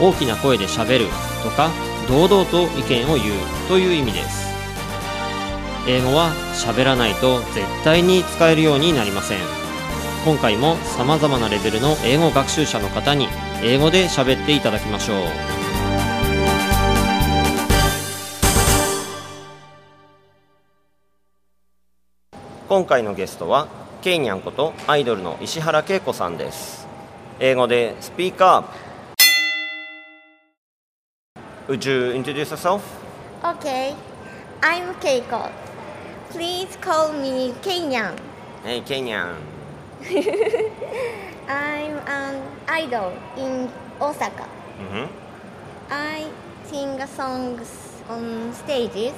大きな声でしゃべるとか堂々と意見を言うという意味です。英語は喋らないと絶対に使えるようになりません。今回も様々なレベルの英語学習者の方に英語で喋っていただきましょう。今回のゲストはケイニャンことアイドルの石原恵子さんです。英語でスピーカー Would you introduce yourself? Okay, I'm Keiko. Please call me Keinyan. Hey, Keinyan. I'm an idol in Osaka. Mm-hmm. I sing songs on stages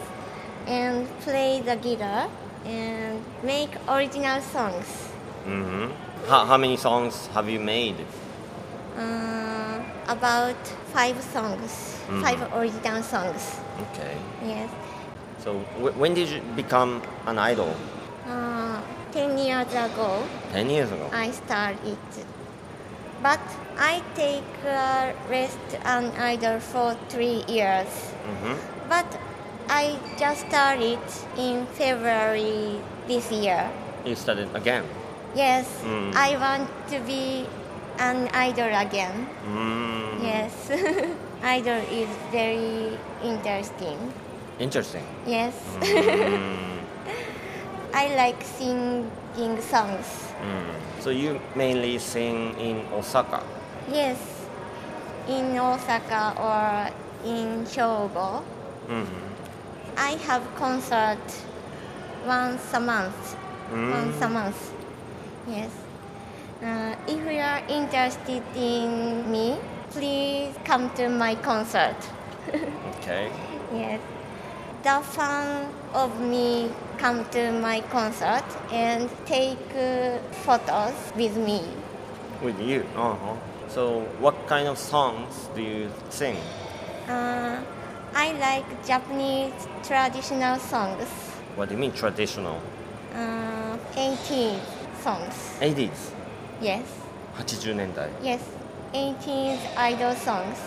and play the guitar and make original songs. Mm-hmm. How, how many songs have you made? Uh, about five songs, Mhm. five original songs. Okay. Yes. So, w- when did you become an idol? Uh, ten years ago, 10 years ago. I started. But I take a rest an idol for three years. Mm-hmm. But I just started in February this year. You started again. Yes, Mm. I want to be an idol again. Mm. Yes, idol is very interesting. Interesting. Yes, Mm. I like singing songs. Mm. So, you mainly sing in Osaka. Yes, in Osaka or in Hyogo. Mm-hmm. I have concert once a month. Mm. Once a month. Yes. Uh, if you are interested in me, please come to my concert. Okay. Yes. The fan of me come to my concert and take uh, photos with me. With you. Uh-huh. So, what kind of songs do you sing? Uh, I like Japanese traditional songs. What do you mean traditional? Uh, 80s songs. 80s. Yes. Yes. 80s idol songs.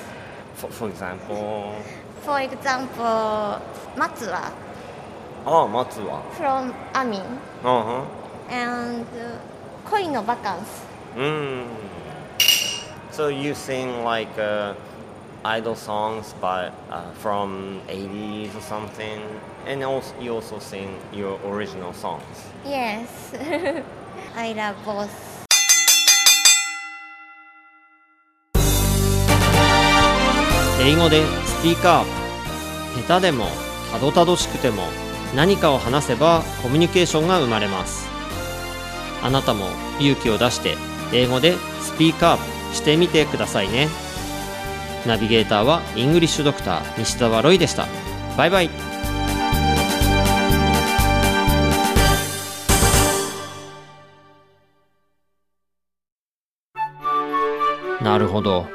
For, for example? for example, Matsuwa. Ah, oh, Matsuwa. From Amin. Uh-huh. And uh, Koi no Vacance. Mm. So you sing like uh, idol songs but uh, from 80s or something and also you also sing your original songs yes i love both 英語でスピーカー。下手でもたどたどしくても何かを話せばコミュニケーションが生まれます。あなたも勇気を出して英語でスピーカーしてみてくださいね。ナビゲーターはイングリッシュドクター西澤ロイでした。バイバイ。なるほど。